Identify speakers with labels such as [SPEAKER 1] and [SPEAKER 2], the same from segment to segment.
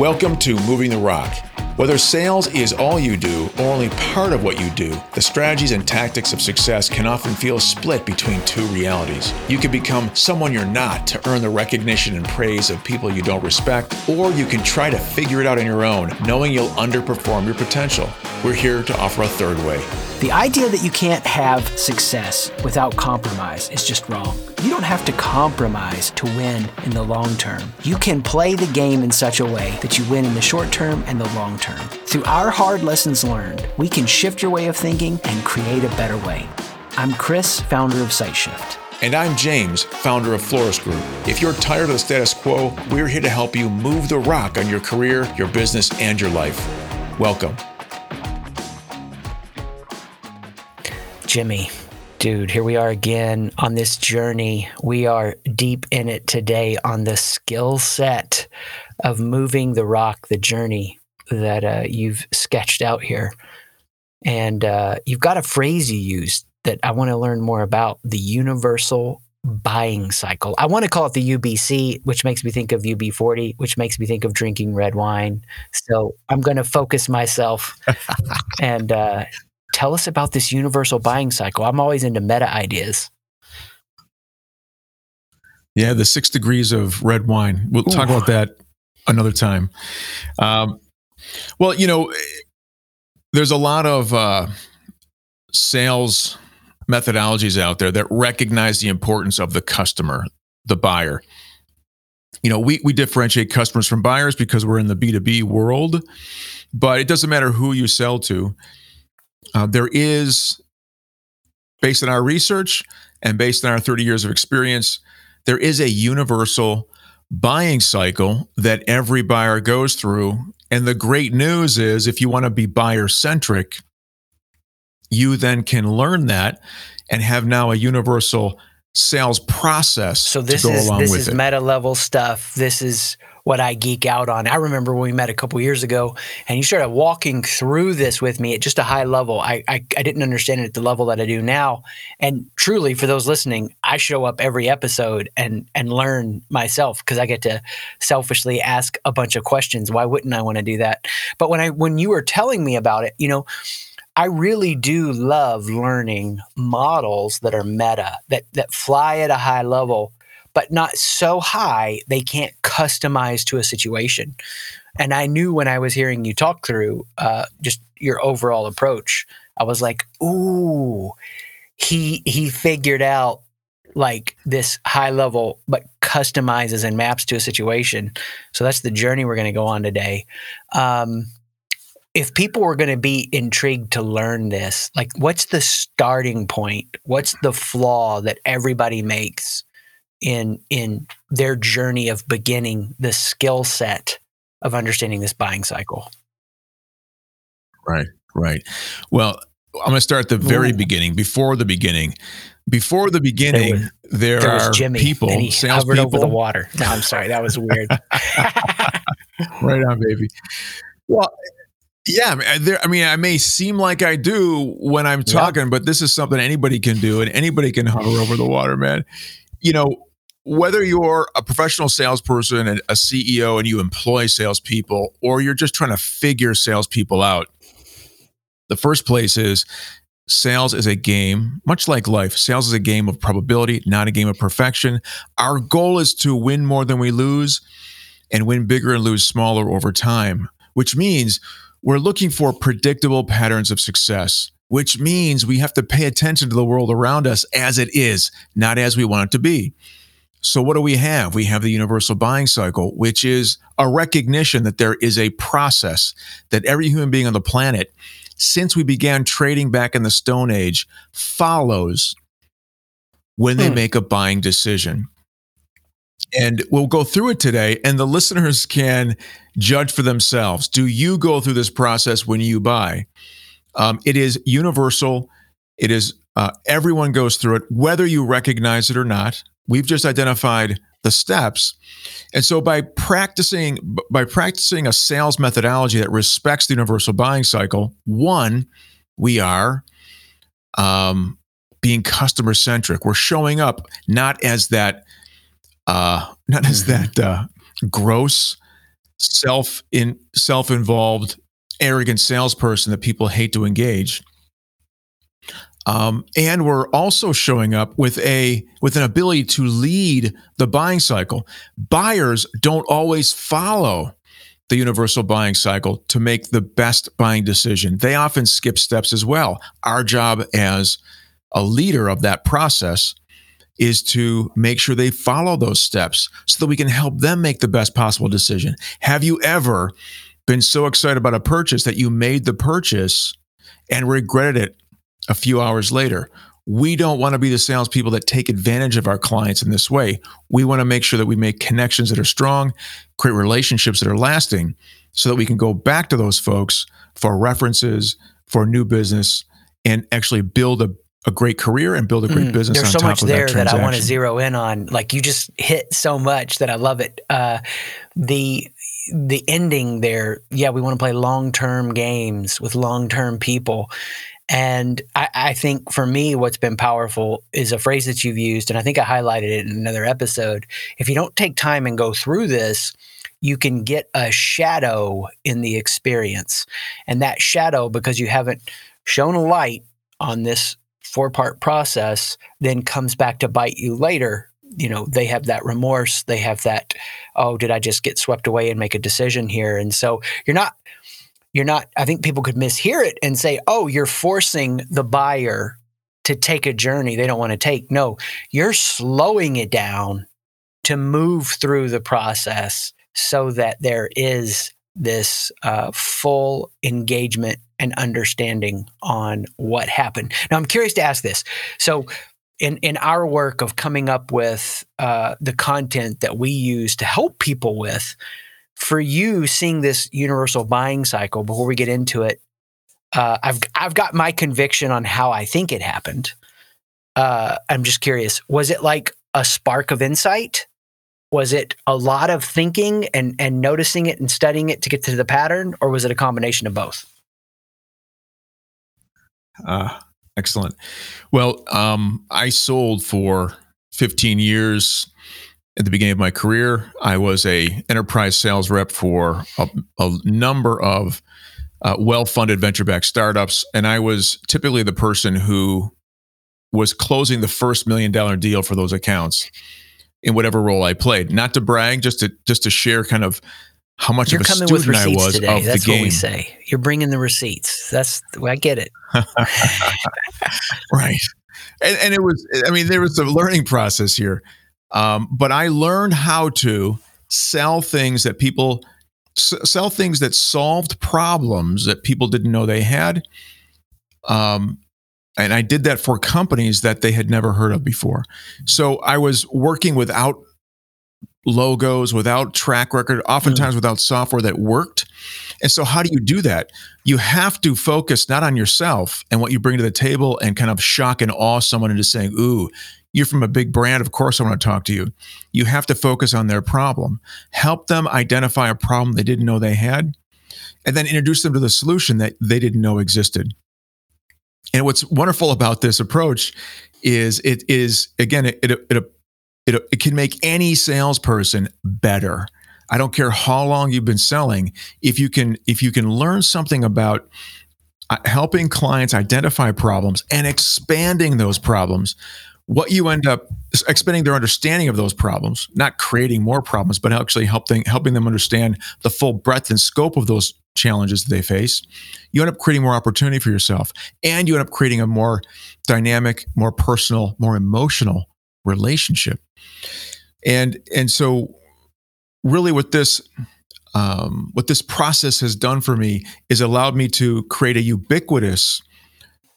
[SPEAKER 1] Welcome to Moving the Rock. Whether sales is all you do or only part of what you do, the strategies and tactics of success can often feel split between two realities. You can become someone you're not to earn the recognition and praise of people you don't respect, or you can try to figure it out on your own, knowing you'll underperform your potential. We're here to offer a third way.
[SPEAKER 2] The idea that you can't have success without compromise is just wrong. You don't have to compromise to win in the long term. You can play the game in such a way that you win in the short term and the long term. Through our hard lessons learned, we can shift your way of thinking and create a better way. I'm Chris, founder of SiteShift.
[SPEAKER 1] And I'm James, founder of Florist Group. If you're tired of the status quo, we're here to help you move the rock on your career, your business, and your life. Welcome.
[SPEAKER 2] Jimmy, dude, here we are again on this journey. We are deep in it today on the skill set of moving the rock, the journey that uh, you've sketched out here. And uh, you've got a phrase you used that I want to learn more about the universal buying cycle. I want to call it the UBC, which makes me think of UB40, which makes me think of drinking red wine. So I'm going to focus myself and uh, tell us about this universal buying cycle. I'm always into meta ideas.
[SPEAKER 1] Yeah, the six degrees of red wine. We'll Ooh. talk about that another time. Um, well, you know, there's a lot of uh, sales methodologies out there that recognize the importance of the customer, the buyer. You know, we, we differentiate customers from buyers because we're in the B2B world, but it doesn't matter who you sell to. Uh, there is, based on our research and based on our 30 years of experience, there is a universal buying cycle that every buyer goes through. And the great news is if you want to be buyer centric, you then can learn that and have now a universal sales process.
[SPEAKER 2] So this is this is it. meta level stuff. This is what I geek out on. I remember when we met a couple years ago and you started walking through this with me at just a high level. I, I, I didn't understand it at the level that I do now. And truly, for those listening, I show up every episode and and learn myself because I get to selfishly ask a bunch of questions. Why wouldn't I want to do that? But when I when you were telling me about it, you know, I really do love learning models that are meta, that that fly at a high level but not so high they can't customize to a situation. And I knew when I was hearing you talk through uh, just your overall approach, I was like, "Ooh, he he figured out like this high level, but customizes and maps to a situation." So that's the journey we're going to go on today. Um, if people were going to be intrigued to learn this, like what's the starting point? What's the flaw that everybody makes in in their journey of beginning the skill set of understanding this buying cycle.
[SPEAKER 1] Right, right. Well, I'm going to start at the very Ooh. beginning, before the beginning. Before the beginning, was, there, there are Jimmy, people, and he sales
[SPEAKER 2] hovered people. over the water. No, I'm sorry, that was weird.
[SPEAKER 1] right on, baby. Well, yeah, there, I mean, I may seem like I do when I'm talking, yeah. but this is something anybody can do, and anybody can hover over the water, man. You know, whether you're a professional salesperson and a CEO and you employ salespeople, or you're just trying to figure salespeople out, the first place is sales is a game, much like life. Sales is a game of probability, not a game of perfection. Our goal is to win more than we lose and win bigger and lose smaller over time, which means we're looking for predictable patterns of success, which means we have to pay attention to the world around us as it is, not as we want it to be. So, what do we have? We have the universal buying cycle, which is a recognition that there is a process that every human being on the planet, since we began trading back in the Stone Age, follows when they hmm. make a buying decision. And we'll go through it today, and the listeners can judge for themselves. Do you go through this process when you buy? Um, it is universal. It is uh, everyone goes through it, whether you recognize it or not. We've just identified the steps. And so by practicing by practicing a sales methodology that respects the universal buying cycle, one, we are um, being customer centric. We're showing up not as that uh, not as mm-hmm. that uh, gross self in self-involved arrogant salesperson that people hate to engage um, and we're also showing up with a with an ability to lead the buying cycle. Buyers don't always follow the universal buying cycle to make the best buying decision. They often skip steps as well. Our job as a leader of that process is to make sure they follow those steps so that we can help them make the best possible decision. Have you ever been so excited about a purchase that you made the purchase and regretted it a few hours later? We don't want to be the salespeople that take advantage of our clients in this way. We want to make sure that we make connections that are strong, create relationships that are lasting, so that we can go back to those folks for references, for new business, and actually build a a great career and build a great mm, business.
[SPEAKER 2] There's so much there that, that, I want to zero in on. Like you just hit so much that I love it. Uh, the the ending there, yeah, we want to play long term games with long term people. And I, I, think for me, what's been powerful is a phrase that you've used, and I think I highlighted it in another episode. If you don't take time and go through this, you can get a shadow in the experience. And that shadow, because you haven't shown a light on this four part process then comes back to bite you later you know they have that remorse they have that oh did i just get swept away and make a decision here and so you're not you're not i think people could mishear it and say oh you're forcing the buyer to take a journey they don't want to take no you're slowing it down to move through the process so that there is this uh, full engagement and understanding on what happened. Now, I'm curious to ask this. So, in, in our work of coming up with uh, the content that we use to help people with, for you seeing this universal buying cycle, before we get into it, uh, I've I've got my conviction on how I think it happened. Uh, I'm just curious. Was it like a spark of insight? Was it a lot of thinking and and noticing it and studying it to get to the pattern, or was it a combination of both?
[SPEAKER 1] Uh, excellent. Well, um, I sold for 15 years at the beginning of my career. I was a enterprise sales rep for a, a number of uh, well-funded venture-backed startups, and I was typically the person who was closing the first million dollar deal for those accounts in whatever role I played. Not to brag, just to just to share kind of how much
[SPEAKER 2] You're
[SPEAKER 1] of a
[SPEAKER 2] coming
[SPEAKER 1] student
[SPEAKER 2] with I
[SPEAKER 1] was
[SPEAKER 2] today.
[SPEAKER 1] of
[SPEAKER 2] That's
[SPEAKER 1] the game.
[SPEAKER 2] what we say. You're bringing the receipts. That's I get it.
[SPEAKER 1] right, and, and it was. I mean, there was a learning process here, um, but I learned how to sell things that people sell things that solved problems that people didn't know they had. Um, and I did that for companies that they had never heard of before. So I was working without logos, without track record, oftentimes mm. without software that worked. And so, how do you do that? You have to focus not on yourself and what you bring to the table and kind of shock and awe someone into saying, Ooh, you're from a big brand. Of course, I want to talk to you. You have to focus on their problem, help them identify a problem they didn't know they had, and then introduce them to the solution that they didn't know existed. And what's wonderful about this approach is it is, again, it, it, it it, it can make any salesperson better. I don't care how long you've been selling. If you can, if you can learn something about uh, helping clients identify problems and expanding those problems, what you end up expanding their understanding of those problems, not creating more problems, but actually helping helping them understand the full breadth and scope of those challenges that they face. You end up creating more opportunity for yourself, and you end up creating a more dynamic, more personal, more emotional relationship. And and so really what this um, what this process has done for me is allowed me to create a ubiquitous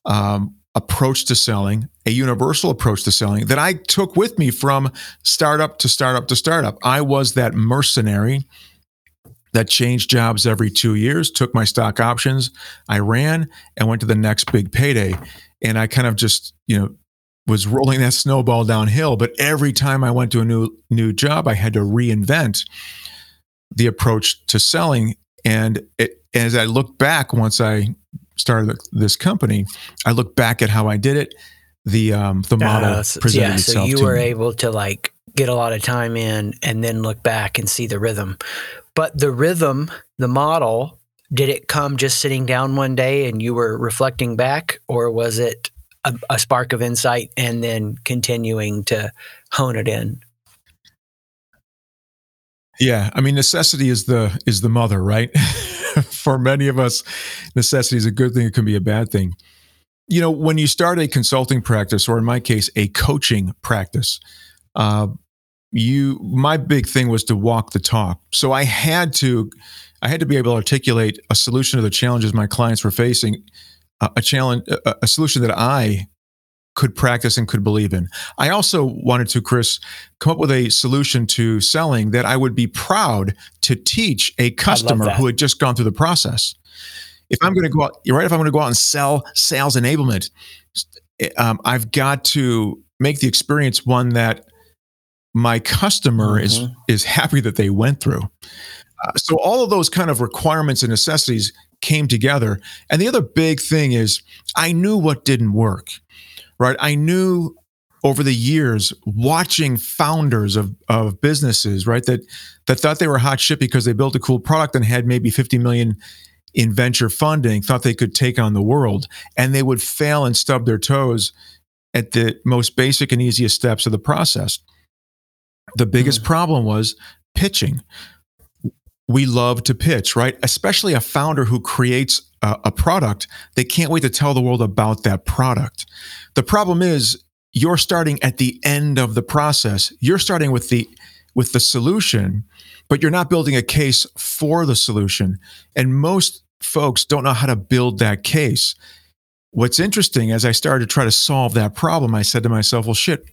[SPEAKER 1] um, approach to selling, a universal approach to selling that I took with me from startup to startup to startup. I was that mercenary that changed jobs every two years, took my stock options, I ran and went to the next big payday. And I kind of just, you know, was rolling that snowball downhill. But every time I went to a new new job, I had to reinvent the approach to selling. And it, as I look back, once I started this company, I look back at how I did it. The um, the model uh, presented yeah,
[SPEAKER 2] so
[SPEAKER 1] you
[SPEAKER 2] were
[SPEAKER 1] me.
[SPEAKER 2] able to like get a lot of time in and then look back and see the rhythm. but the rhythm, the model, did it come just sitting down one day and you were reflecting back, or was it a, a spark of insight and then continuing to hone it in?
[SPEAKER 1] Yeah, I mean necessity is the is the mother, right? For many of us, necessity is a good thing, it can be a bad thing. You know, when you start a consulting practice or in my case a coaching practice, uh, you my big thing was to walk the talk. So I had to I had to be able to articulate a solution to the challenges my clients were facing, uh, a challenge a, a solution that I could practice and could believe in. I also wanted to, Chris, come up with a solution to selling that I would be proud to teach a customer who had just gone through the process. If I'm going to go out, you're right. If I'm going to go out and sell sales enablement, um, I've got to make the experience one that my customer mm-hmm. is is happy that they went through. Uh, so all of those kind of requirements and necessities came together. And the other big thing is I knew what didn't work right? I knew over the years watching founders of, of businesses, right, that that thought they were hot shit because they built a cool product and had maybe 50 million in venture funding, thought they could take on the world, and they would fail and stub their toes at the most basic and easiest steps of the process. The biggest mm. problem was pitching. We love to pitch, right? Especially a founder who creates a, a product, they can't wait to tell the world about that product. The problem is you're starting at the end of the process. You're starting with the with the solution, but you're not building a case for the solution. And most folks don't know how to build that case. What's interesting as I started to try to solve that problem, I said to myself, well, shit,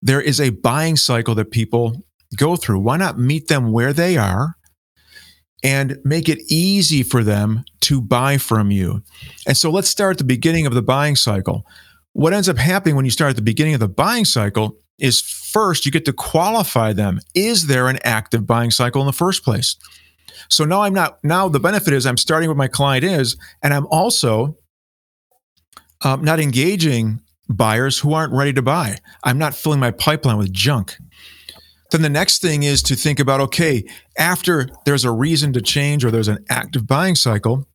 [SPEAKER 1] there is a buying cycle that people go through. Why not meet them where they are and make it easy for them to buy from you? And so let's start at the beginning of the buying cycle what ends up happening when you start at the beginning of the buying cycle is first you get to qualify them. Is there an active buying cycle in the first place? So now I'm not, now the benefit is I'm starting where my client is, and I'm also um, not engaging buyers who aren't ready to buy. I'm not filling my pipeline with junk. Then the next thing is to think about okay, after there's a reason to change or there's an active buying cycle,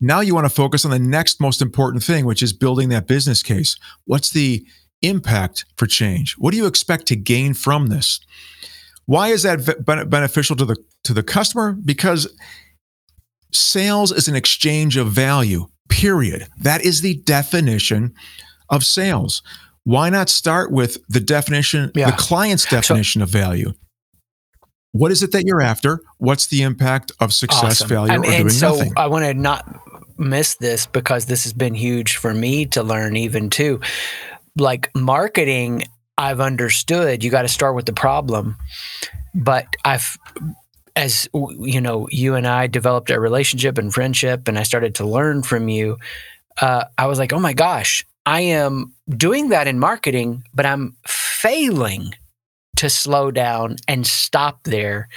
[SPEAKER 1] now you want to focus on the next most important thing, which is building that business case. What's the impact for change? What do you expect to gain from this? Why is that beneficial to the to the customer? Because sales is an exchange of value. Period. That is the definition of sales. Why not start with the definition, yeah. the client's definition so, of value? What is it that you're after? What's the impact of success, awesome. failure, I mean, or doing so nothing?
[SPEAKER 2] I want to not miss this because this has been huge for me to learn even too. Like marketing, I've understood you got to start with the problem, but I've as you know, you and I developed a relationship and friendship, and I started to learn from you. Uh, I was like, oh my gosh, I am doing that in marketing, but I'm failing to slow down and stop there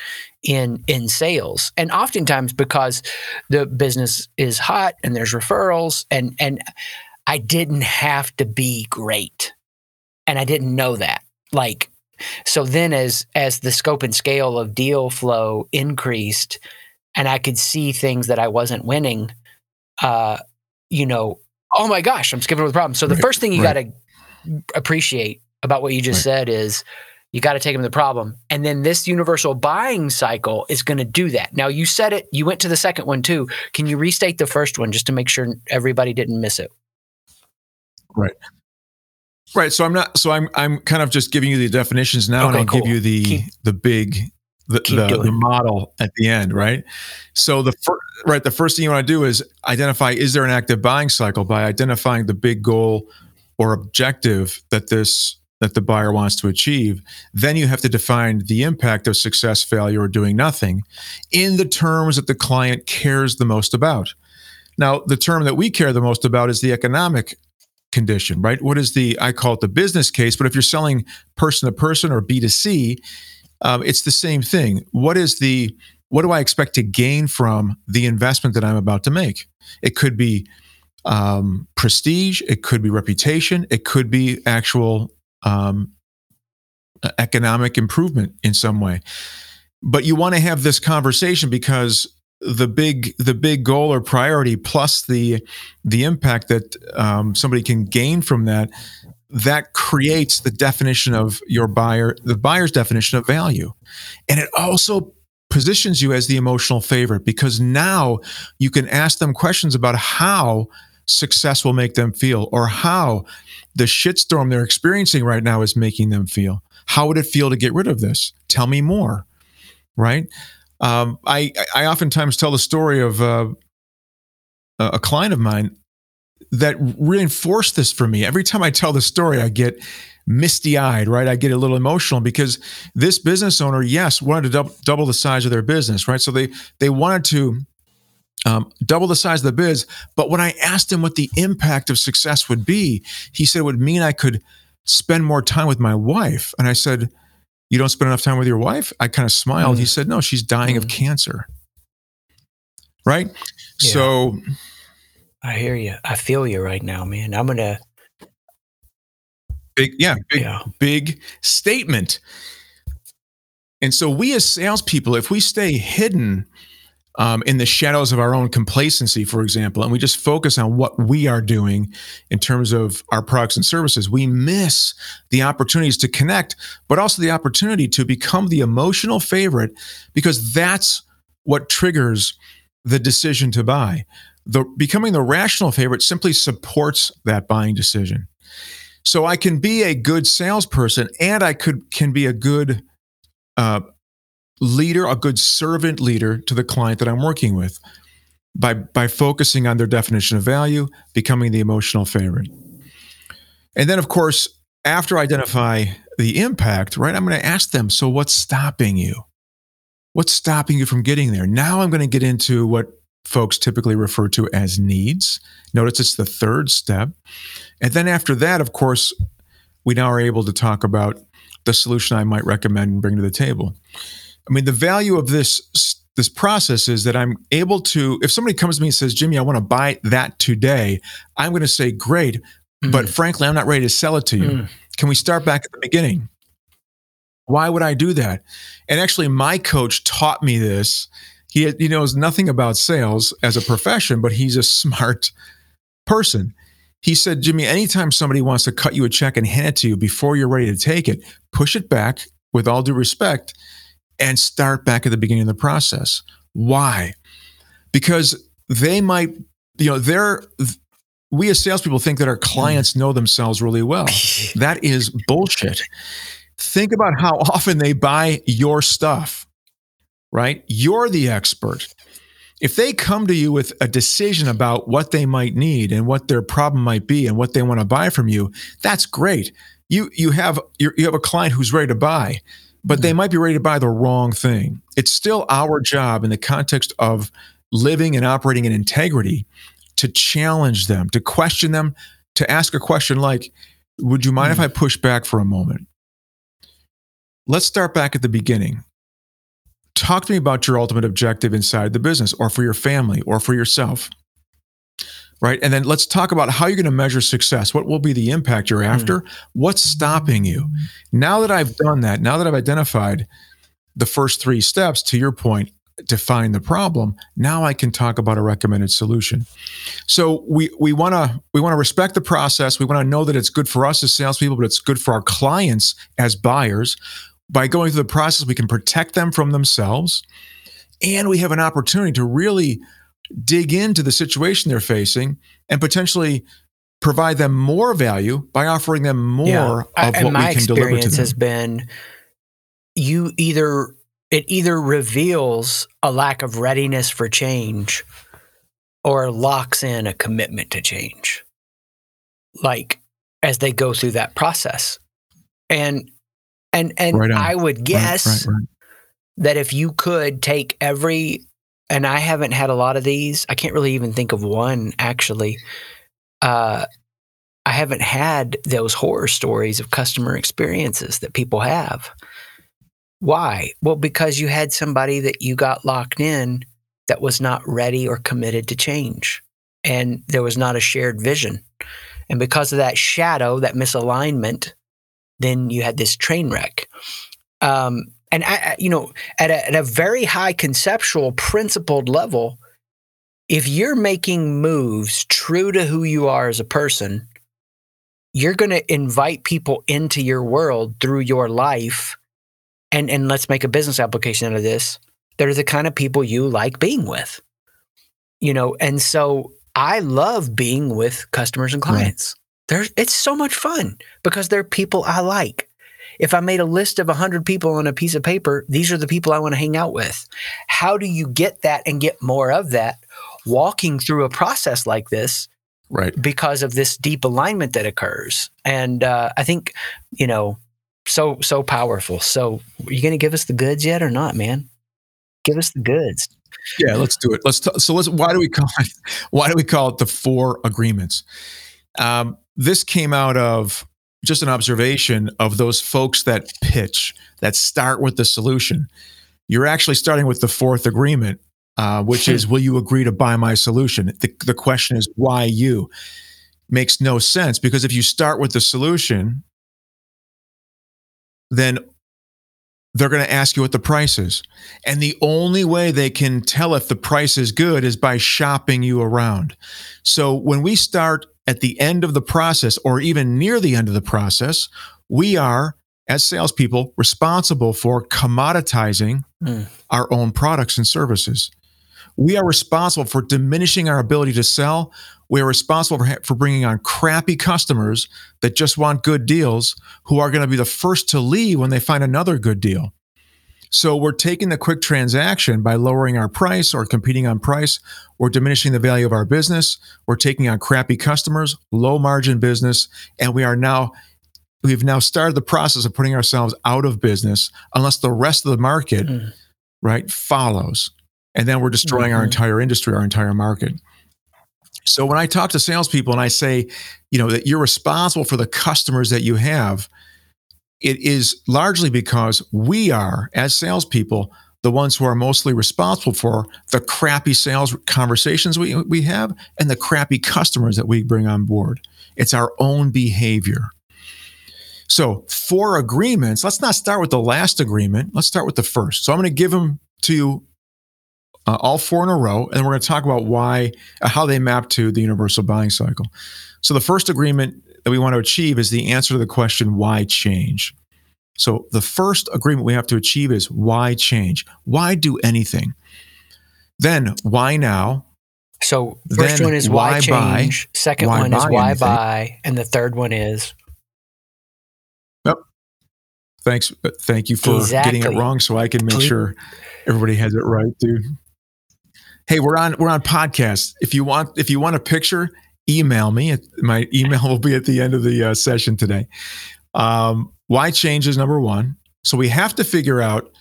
[SPEAKER 2] in in sales. And oftentimes because the business is hot and there's referrals and and I didn't have to be great. And I didn't know that. Like so then as as the scope and scale of deal flow increased and I could see things that I wasn't winning uh you know oh my gosh I'm skipping over the problem so the right, first thing you right. got to appreciate about what you just right. said is you got to take them to the problem. And then this universal buying cycle is going to do that. Now, you said it, you went to the second one too. Can you restate the first one just to make sure everybody didn't miss it?
[SPEAKER 1] Right. Right. So I'm not, so I'm, I'm kind of just giving you the definitions now okay, and I'll cool. give you the, keep, the big, the, the, the, model at the end, right? So the first, right, the first thing you want to do is identify is there an active buying cycle by identifying the big goal or objective that this that the buyer wants to achieve, then you have to define the impact of success, failure, or doing nothing in the terms that the client cares the most about. Now, the term that we care the most about is the economic condition, right? What is the, I call it the business case, but if you're selling person to person or B2C, um, it's the same thing. What is the, what do I expect to gain from the investment that I'm about to make? It could be um, prestige, it could be reputation, it could be actual um, economic improvement in some way. but you want to have this conversation because the big the big goal or priority plus the the impact that um, somebody can gain from that that creates the definition of your buyer the buyer's definition of value. And it also positions you as the emotional favorite because now you can ask them questions about how success will make them feel or how the shitstorm they're experiencing right now is making them feel. How would it feel to get rid of this? Tell me more right? Um, I I oftentimes tell the story of uh, a client of mine that reinforced this for me. Every time I tell the story, I get misty eyed, right? I get a little emotional because this business owner, yes, wanted to double the size of their business, right? So they they wanted to um, double the size of the biz. But when I asked him what the impact of success would be, he said it would mean I could spend more time with my wife. And I said, you don't spend enough time with your wife? I kind of smiled. Mm. He said, No, she's dying mm. of cancer. Right? Yeah. So
[SPEAKER 2] I hear you. I feel you right now, man. I'm to.
[SPEAKER 1] Big, yeah, big, yeah. big statement. And so we as salespeople, if we stay hidden um, in the shadows of our own complacency, for example, and we just focus on what we are doing in terms of our products and services, we miss the opportunities to connect, but also the opportunity to become the emotional favorite because that's what triggers the decision to buy. The becoming the rational favorite simply supports that buying decision. So I can be a good salesperson and I could can be a good uh, leader, a good servant leader to the client that I'm working with by, by focusing on their definition of value, becoming the emotional favorite. And then, of course, after I identify the impact, right, I'm going to ask them, so what's stopping you? What's stopping you from getting there? Now I'm going to get into what folks typically refer to as needs. Notice it's the third step. And then after that, of course, we now are able to talk about the solution I might recommend and bring to the table. I mean, the value of this this process is that I'm able to, if somebody comes to me and says, Jimmy, I want to buy that today, I'm going to say, great, mm. but frankly, I'm not ready to sell it to you. Mm. Can we start back at the beginning? Why would I do that? And actually, my coach taught me this. He, he knows nothing about sales as a profession, but he's a smart person. He said, Jimmy, anytime somebody wants to cut you a check and hand it to you before you're ready to take it, push it back with all due respect and start back at the beginning of the process. Why? Because they might, you know, they're, we as salespeople think that our clients know themselves really well. that is bullshit. Think about how often they buy your stuff, right? You're the expert. If they come to you with a decision about what they might need and what their problem might be and what they want to buy from you, that's great. You you have you have a client who's ready to buy but they mm-hmm. might be ready to buy the wrong thing. It's still our job in the context of living and operating in integrity to challenge them, to question them, to ask a question like, Would you mind mm. if I push back for a moment? Let's start back at the beginning. Talk to me about your ultimate objective inside the business or for your family or for yourself right? And then let's talk about how you're going to measure success. What will be the impact you're after? Mm. What's stopping you? Now that I've done that, now that I've identified the first three steps, to your point, define the problem now i can talk about a recommended solution so we we want to we want to respect the process we want to know that it's good for us as salespeople but it's good for our clients as buyers by going through the process we can protect them from themselves and we have an opportunity to really dig into the situation they're facing and potentially provide them more value by offering them more yeah. of what we can deliver to them.
[SPEAKER 2] has been you either it either reveals a lack of readiness for change or locks in a commitment to change like as they go through that process and and and right i would guess right, right, that if you could take every and I haven't had a lot of these. I can't really even think of one actually. Uh, I haven't had those horror stories of customer experiences that people have. Why? Well, because you had somebody that you got locked in that was not ready or committed to change. And there was not a shared vision. And because of that shadow, that misalignment, then you had this train wreck. Um, And I, you know, at a, at a very high conceptual, principled level, if you're making moves true to who you are as a person, you're going to invite people into your world through your life. And, and let's make a business application out of this. They're the kind of people you like being with, you know. And so I love being with customers and clients. Right. it's so much fun because they're people I like. If I made a list of 100 people on a piece of paper, these are the people I want to hang out with. How do you get that and get more of that? Walking through a process like this,
[SPEAKER 1] right?
[SPEAKER 2] Because of this deep alignment that occurs, and uh, I think you know, so so powerful. So, are you going to give us the goods yet or not, man? Give us the goods.
[SPEAKER 1] Yeah, let's do it. Let's t- so let's. Why do we call it? Why do we call it the four agreements? Um, this came out of just an observation of those folks that pitch, that start with the solution. You're actually starting with the fourth agreement, uh, which is, will you agree to buy my solution? The, the question is, why you? Makes no sense because if you start with the solution, then they're going to ask you what the price is. And the only way they can tell if the price is good is by shopping you around. So when we start at the end of the process or even near the end of the process, we are, as salespeople, responsible for commoditizing mm. our own products and services. We are responsible for diminishing our ability to sell. We are responsible for, for bringing on crappy customers that just want good deals who are going to be the first to leave when they find another good deal. So we're taking the quick transaction by lowering our price or competing on price or diminishing the value of our business. We're taking on crappy customers, low margin business, and we are now we've now started the process of putting ourselves out of business unless the rest of the market mm. right follows. And then we're destroying mm-hmm. our entire industry, our entire market. So when I talk to salespeople and I say, you know, that you're responsible for the customers that you have, it is largely because we are, as salespeople, the ones who are mostly responsible for the crappy sales conversations we, we have and the crappy customers that we bring on board. It's our own behavior. So, four agreements, let's not start with the last agreement. Let's start with the first. So, I'm going to give them to you uh, all four in a row, and we're going to talk about why, uh, how they map to the universal buying cycle. So, the first agreement that we want to achieve is the answer to the question, why change? So the first agreement we have to achieve is why change? Why do anything? Then why now?
[SPEAKER 2] So first then one is why, why change. Buy? Second why one is why anything? buy, and the third one is.
[SPEAKER 1] Yep. Thanks. Uh, thank you for exactly. getting it wrong, so I can make sure everybody has it right, dude. Hey, we're on we're on podcast. If you want if you want a picture, email me. My email will be at the end of the uh, session today. Um, why change is number one. So we have to figure out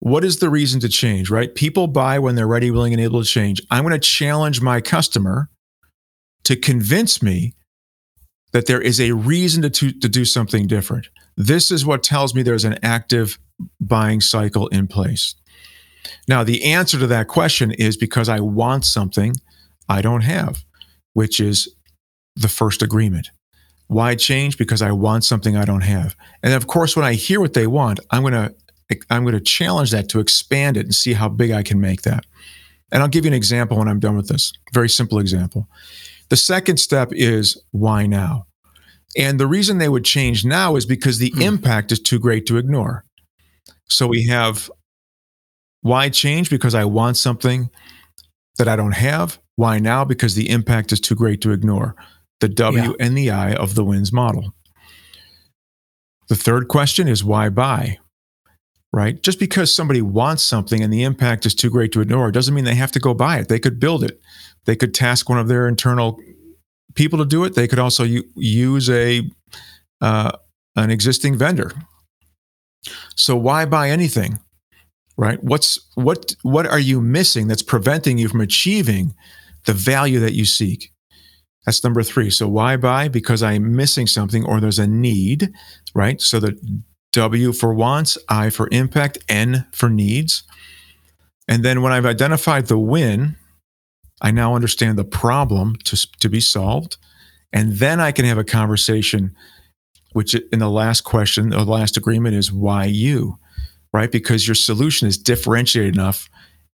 [SPEAKER 1] what is the reason to change, right? People buy when they're ready, willing, and able to change. I'm going to challenge my customer to convince me that there is a reason to, to, to do something different. This is what tells me there's an active buying cycle in place. Now, the answer to that question is because I want something I don't have which is the first agreement. Why change? Because I want something I don't have. And of course, when I hear what they want, I'm going to I'm going to challenge that to expand it and see how big I can make that. And I'll give you an example when I'm done with this. Very simple example. The second step is why now? And the reason they would change now is because the mm. impact is too great to ignore. So we have why change? Because I want something that I don't have. Why now? Because the impact is too great to ignore. The W yeah. and the I of the wins model. The third question is why buy? Right? Just because somebody wants something and the impact is too great to ignore doesn't mean they have to go buy it. They could build it. They could task one of their internal people to do it. They could also u- use a uh, an existing vendor. So why buy anything? Right? What's what what are you missing that's preventing you from achieving the value that you seek. That's number three. So why buy? Because I'm missing something or there's a need, right? So the W for wants, I for impact, N for needs. And then when I've identified the win, I now understand the problem to, to be solved. And then I can have a conversation, which in the last question, the last agreement is why you? right? Because your solution is differentiated enough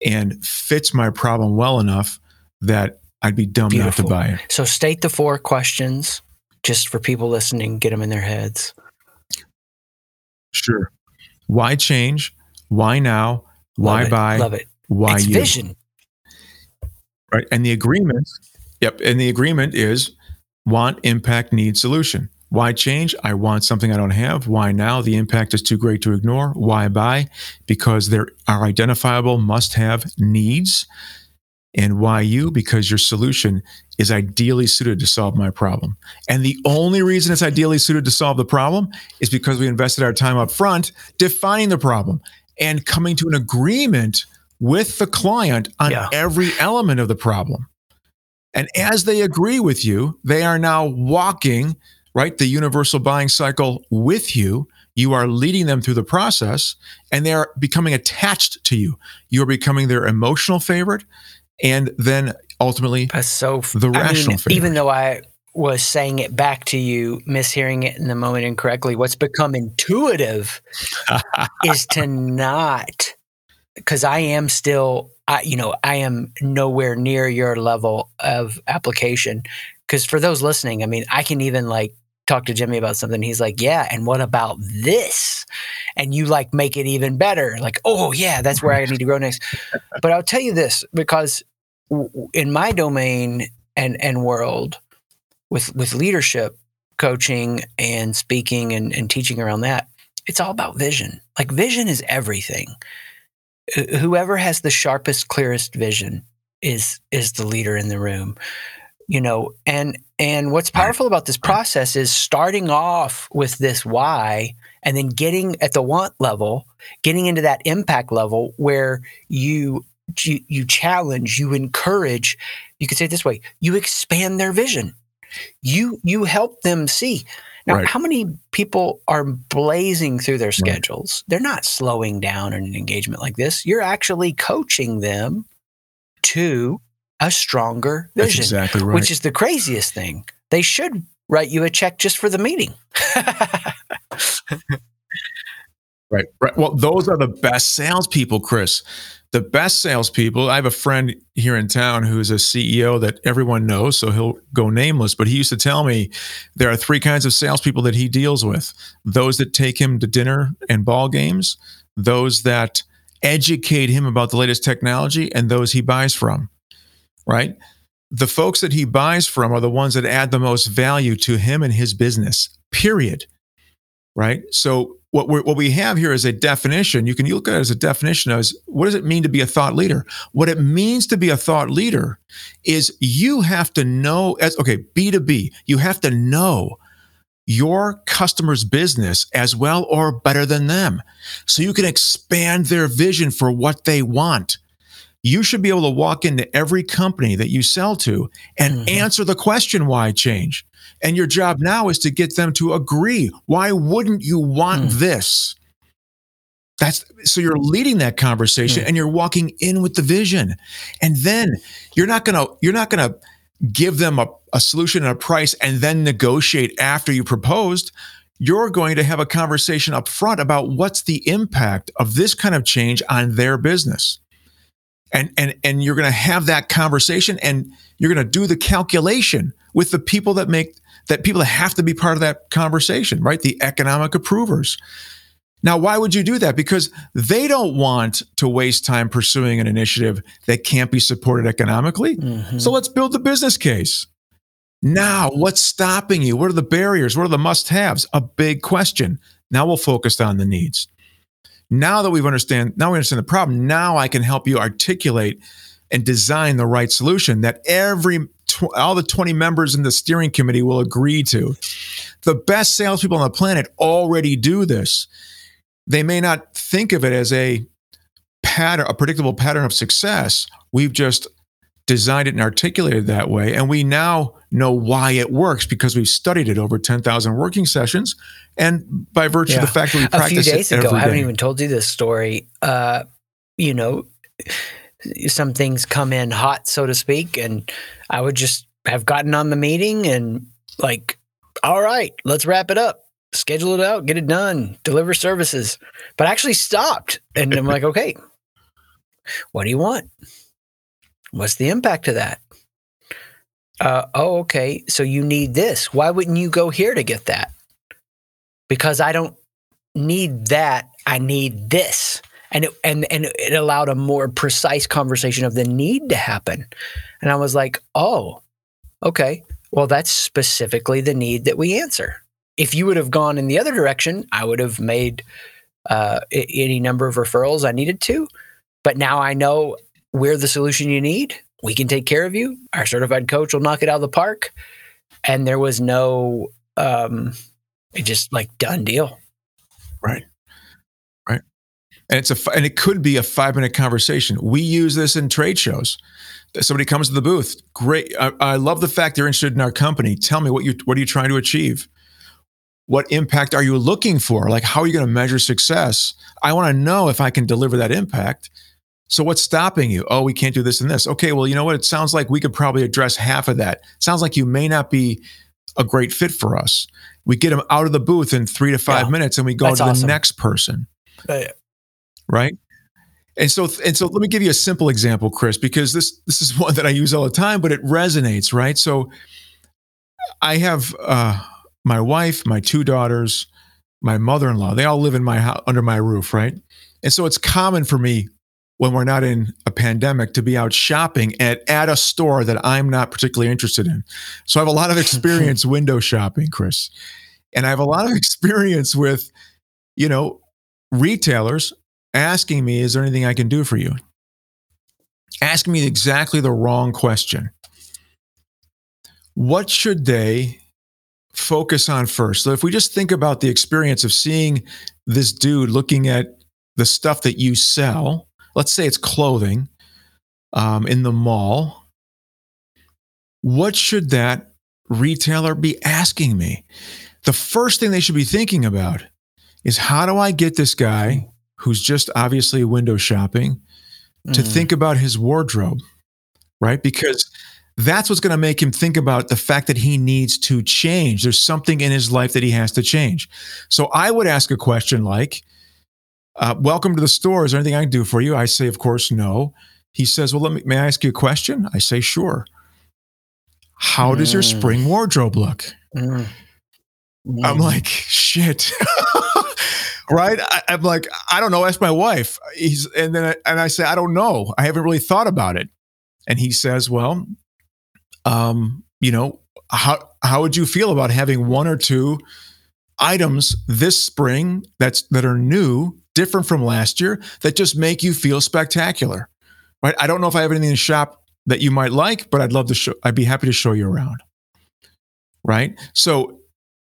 [SPEAKER 1] and fits my problem well enough that I'd be dumb Beautiful. not to buy it.
[SPEAKER 2] So state the four questions just for people listening, get them in their heads.
[SPEAKER 1] Sure. Why change? Why now? Why
[SPEAKER 2] Love
[SPEAKER 1] buy?
[SPEAKER 2] Love it.
[SPEAKER 1] Why
[SPEAKER 2] it's
[SPEAKER 1] you?
[SPEAKER 2] vision.
[SPEAKER 1] Right. And the agreement, yep. And the agreement is want, impact, need, solution. Why change? I want something I don't have. Why now? The impact is too great to ignore. Why buy? Because there are identifiable must have needs. And why you? Because your solution is ideally suited to solve my problem. And the only reason it's ideally suited to solve the problem is because we invested our time up front defining the problem and coming to an agreement with the client on yeah. every element of the problem. And as they agree with you, they are now walking right? The universal buying cycle with you. You are leading them through the process and they are becoming attached to you. You are becoming their emotional favorite and then ultimately
[SPEAKER 2] That's so
[SPEAKER 1] the I rational mean, favorite.
[SPEAKER 2] Even though I was saying it back to you, mishearing it in the moment incorrectly, what's become intuitive is to not, because I am still, I, you know, I am nowhere near your level of application. Because for those listening, I mean, I can even like talk to Jimmy about something. He's like, yeah. And what about this? And you like make it even better. Like, oh yeah, that's where I need to grow next. but I'll tell you this because in my domain and, and world with, with leadership coaching and speaking and, and teaching around that, it's all about vision. Like vision is everything. Whoever has the sharpest, clearest vision is, is the leader in the room you know and and what's powerful about this process is starting off with this why and then getting at the want level getting into that impact level where you you, you challenge you encourage you could say it this way you expand their vision. You you help them see. Now right. how many people are blazing through their schedules? Right. they're not slowing down in an engagement like this. You're actually coaching them to a stronger vision.
[SPEAKER 1] That's exactly right.
[SPEAKER 2] Which is the craziest thing. They should write you a check just for the meeting.
[SPEAKER 1] right. Right. Well, those are the best salespeople, Chris. The best salespeople. I have a friend here in town who's a CEO that everyone knows, so he'll go nameless. But he used to tell me there are three kinds of salespeople that he deals with: those that take him to dinner and ball games, those that educate him about the latest technology, and those he buys from right? The folks that he buys from are the ones that add the most value to him and his business, period. Right. So, what, we what we have here is a definition. You can look at it as a definition of what does it mean to be a thought leader? What it means to be a thought leader is you have to know, as okay, B2B, you have to know your customer's business as well or better than them. So you can expand their vision for what they want you should be able to walk into every company that you sell to and mm-hmm. answer the question why change. And your job now is to get them to agree. Why wouldn't you want mm. this? That's so you're leading that conversation mm. and you're walking in with the vision. And then you're not gonna you're not gonna give them a, a solution and a price and then negotiate after you proposed you're going to have a conversation up front about what's the impact of this kind of change on their business and and and you're going to have that conversation and you're going to do the calculation with the people that make that people that have to be part of that conversation right? The economic approvers. Now why would you do that? Because they don't want to waste time pursuing an initiative that can't be supported economically. Mm-hmm. so let's build the business case. Now what's stopping you? What are the barriers? What are the must haves a big question. Now we'll focus on the needs now that we've understand, now we understand the problem. Now I can help you articulate and design the right solution that every tw- all the 20 members in the steering committee will agree to. The best salespeople on the planet already do this. They may not think of it as a pattern, a predictable pattern of success. We've just designed it and articulated that way. And we now know why it works because we've studied it over 10,000 working sessions. And by virtue yeah. of the fact that we practice
[SPEAKER 2] A few days
[SPEAKER 1] ago,
[SPEAKER 2] I haven't even told you this story. Uh, you know, some things come in hot, so to speak. And I would just have gotten on the meeting and like, all right, let's wrap it up. schedule it out, get it done, deliver services. But I actually stopped and I'm like, okay, what do you want? What's the impact of that? Uh, oh, okay. So you need this. Why wouldn't you go here to get that? Because I don't need that. I need this. And it, and and it allowed a more precise conversation of the need to happen. And I was like, oh, okay. Well, that's specifically the need that we answer. If you would have gone in the other direction, I would have made uh, any number of referrals I needed to. But now I know we're the solution you need. We can take care of you. Our certified coach will knock it out of the park. And there was no, um, it just like done deal.
[SPEAKER 1] Right. Right. And it's a, and it could be a five minute conversation. We use this in trade shows. Somebody comes to the booth. Great. I, I love the fact they're interested in our company. Tell me what you, what are you trying to achieve? What impact are you looking for? Like, how are you going to measure success? I want to know if I can deliver that impact. So what's stopping you? Oh, we can't do this and this. Okay, well, you know what? It sounds like we could probably address half of that. It sounds like you may not be a great fit for us. We get them out of the booth in three to five yeah, minutes, and we go to awesome. the next person. Uh, right. And so, and so, let me give you a simple example, Chris, because this this is one that I use all the time, but it resonates, right? So, I have uh, my wife, my two daughters, my mother-in-law. They all live in my house, under my roof, right? And so, it's common for me when we're not in a pandemic to be out shopping at, at a store that I'm not particularly interested in. So I have a lot of experience window shopping, Chris. And I have a lot of experience with, you know, retailers asking me, is there anything I can do for you? Asking me exactly the wrong question. What should they focus on first? So if we just think about the experience of seeing this dude looking at the stuff that you sell let's say it's clothing um, in the mall, what should that retailer be asking me? The first thing they should be thinking about is how do I get this guy who's just obviously window shopping to mm. think about his wardrobe, right? Because that's what's going to make him think about the fact that he needs to change. There's something in his life that he has to change. So I would ask a question like, uh, welcome to the store. Is there anything I can do for you? I say, of course, no. He says, well, let me, may I ask you a question? I say, sure. How does your mm. spring wardrobe look? Mm. Mm. I'm like, shit. right? I, am like, I don't know. Ask my wife. He's, and then, I, and I say, I don't know. I haven't really thought about it. And he says, well, um, you know, how, how would you feel about having one or two items this spring that's that are new different from last year that just make you feel spectacular. Right? I don't know if I have anything in the shop that you might like, but I'd love to show I'd be happy to show you around. Right? So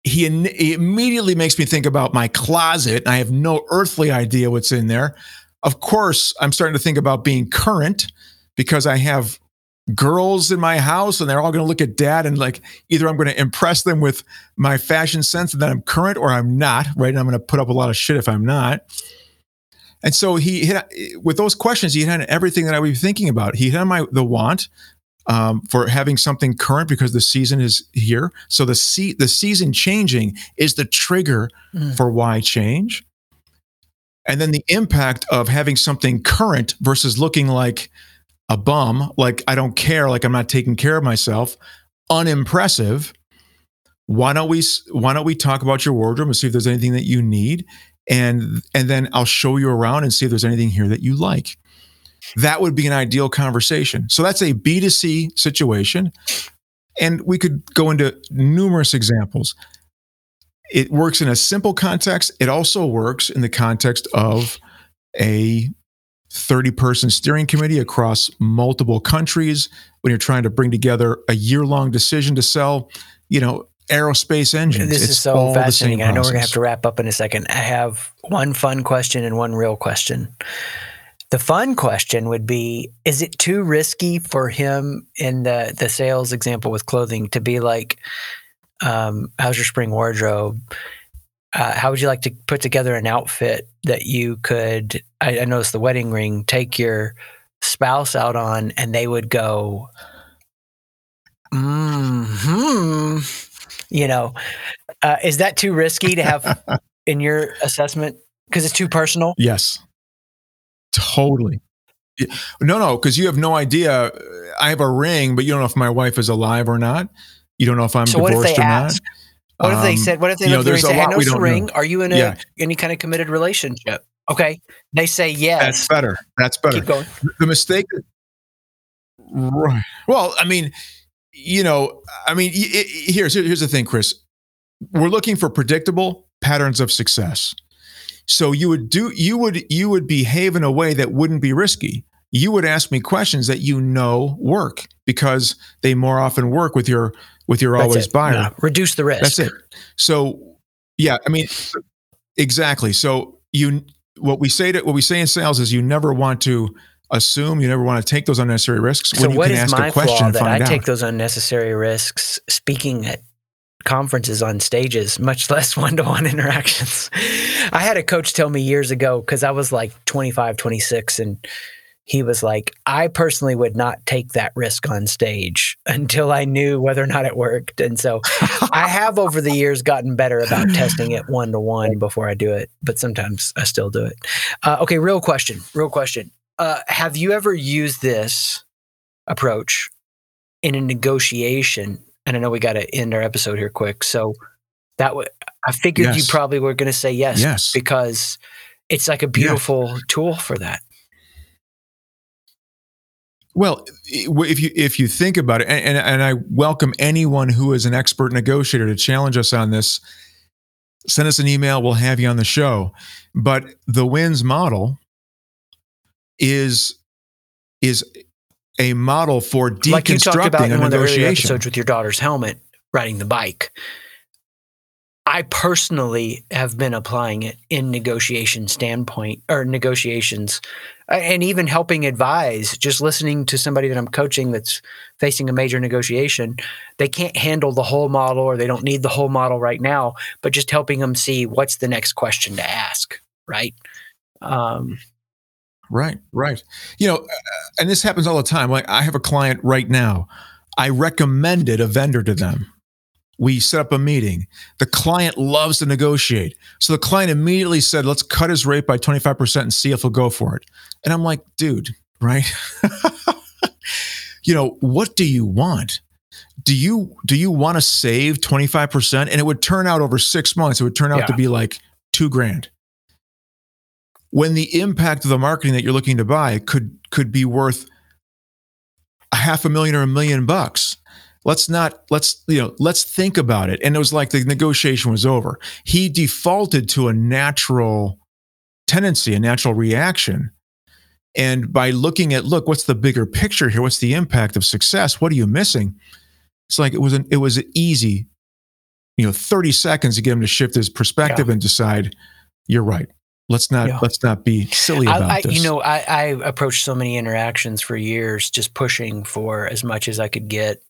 [SPEAKER 1] he, he immediately makes me think about my closet. I have no earthly idea what's in there. Of course, I'm starting to think about being current because I have girls in my house and they're all going to look at dad and like either I'm going to impress them with my fashion sense and that I'm current or I'm not, right? And I'm going to put up a lot of shit if I'm not. And so he hit with those questions, he hit on everything that I was thinking about. He hit on my the want um, for having something current because the season is here. So the se- the season changing is the trigger mm. for why change. And then the impact of having something current versus looking like a bum, like I don't care, like I'm not taking care of myself, unimpressive. Why don't we why don't we talk about your wardrobe and see if there's anything that you need? And and then I'll show you around and see if there's anything here that you like. That would be an ideal conversation. So that's a B2C situation. And we could go into numerous examples. It works in a simple context. It also works in the context of a 30 person steering committee across multiple countries when you're trying to bring together a year long decision to sell, you know, aerospace engines.
[SPEAKER 2] This it's is so fascinating. I know we're going to have to wrap up in a second. I have one fun question and one real question. The fun question would be Is it too risky for him in the, the sales example with clothing to be like, um, How's your spring wardrobe? Uh, how would you like to put together an outfit that you could I, I noticed the wedding ring take your spouse out on and they would go hmm you know, uh, is that too risky to have in your assessment because it's too personal?
[SPEAKER 1] Yes, totally. No, no, because you have no idea. I have a ring, but you don't know if my wife is alive or not. You don't know if I'm so divorced or ask? not.
[SPEAKER 2] What if they um, said? What if they you know, and say, "I know the ring. Know. Are you in a, yeah. any kind of committed relationship?" Okay, they say yes.
[SPEAKER 1] That's better. That's better.
[SPEAKER 2] Keep going.
[SPEAKER 1] The mistake. Right. Well, I mean, you know, I mean, it, here's here's the thing, Chris. We're looking for predictable patterns of success. So you would do you would you would behave in a way that wouldn't be risky. You would ask me questions that you know work because they more often work with your with your always buyer.
[SPEAKER 2] Reduce the risk.
[SPEAKER 1] That's it. So yeah, I mean exactly. So you what we say to what we say in sales is you never want to assume, you never want to take those unnecessary risks.
[SPEAKER 2] So when you what can is ask my a question flaw that I out. take those unnecessary risks speaking at conferences on stages, much less one to one interactions. I had a coach tell me years ago because I was like 25, 26, and he was like, I personally would not take that risk on stage until I knew whether or not it worked. And so I have over the years gotten better about testing it one to one before I do it, but sometimes I still do it. Uh, okay, real question. Real question. Uh, have you ever used this approach in a negotiation and I know we got to end our episode here quick. So that w- I figured yes. you probably were going to say yes,
[SPEAKER 1] yes,
[SPEAKER 2] because it's like a beautiful yeah. tool for that.
[SPEAKER 1] Well, if you if you think about it, and, and I welcome anyone who is an expert negotiator to challenge us on this. Send us an email; we'll have you on the show. But the wins model is is a model for deconstructing like you talked about in one of the earlier
[SPEAKER 2] episodes with your daughter's helmet, riding the bike. I personally have been applying it in negotiation standpoint or negotiations and even helping advise, just listening to somebody that I'm coaching that's facing a major negotiation. They can't handle the whole model or they don't need the whole model right now, but just helping them see what's the next question to ask, right? Um,
[SPEAKER 1] Right, right. You know, uh, and this happens all the time. Like I have a client right now. I recommended a vendor to them. We set up a meeting. The client loves to negotiate. So the client immediately said, let's cut his rate by 25% and see if he'll go for it. And I'm like, dude, right? you know, what do you want? Do you do you want to save 25%? And it would turn out over six months, it would turn out yeah. to be like two grand when the impact of the marketing that you're looking to buy could could be worth a half a million or a million bucks let's not let's you know let's think about it. And it was like the negotiation was over. He defaulted to a natural tendency a natural reaction. And by looking at look what's the bigger picture here? What's the impact of success? What are you missing? It's like it was an it was an easy you know 30 seconds to get him to shift his perspective yeah. and decide you're right. Let's not yeah. let's not be silly about
[SPEAKER 2] I,
[SPEAKER 1] I, this.
[SPEAKER 2] You know, I, I approached so many interactions for years, just pushing for as much as I could get,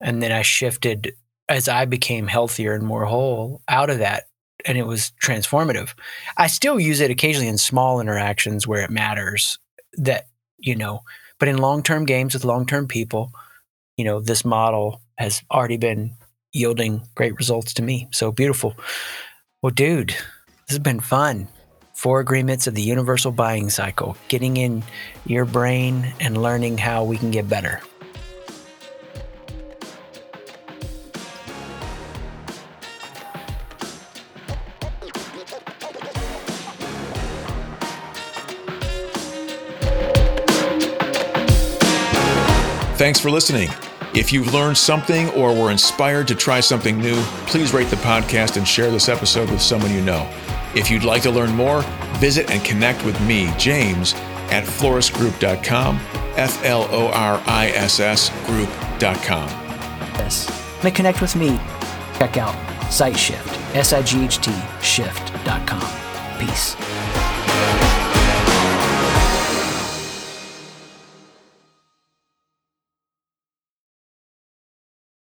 [SPEAKER 2] and then I shifted as I became healthier and more whole out of that, and it was transformative. I still use it occasionally in small interactions where it matters. That you know, but in long term games with long term people, you know, this model has already been yielding great results to me. So beautiful. Well, dude, this has been fun. Four agreements of the universal buying cycle, getting in your brain and learning how we can get better.
[SPEAKER 1] Thanks for listening. If you've learned something or were inspired to try something new, please rate the podcast and share this episode with someone you know. If you'd like to learn more, visit and connect with me, James, at florissgroup.com, F L O R I S S group.com.
[SPEAKER 2] Yes. To connect with me, check out SightShift, S I G H T shift.com.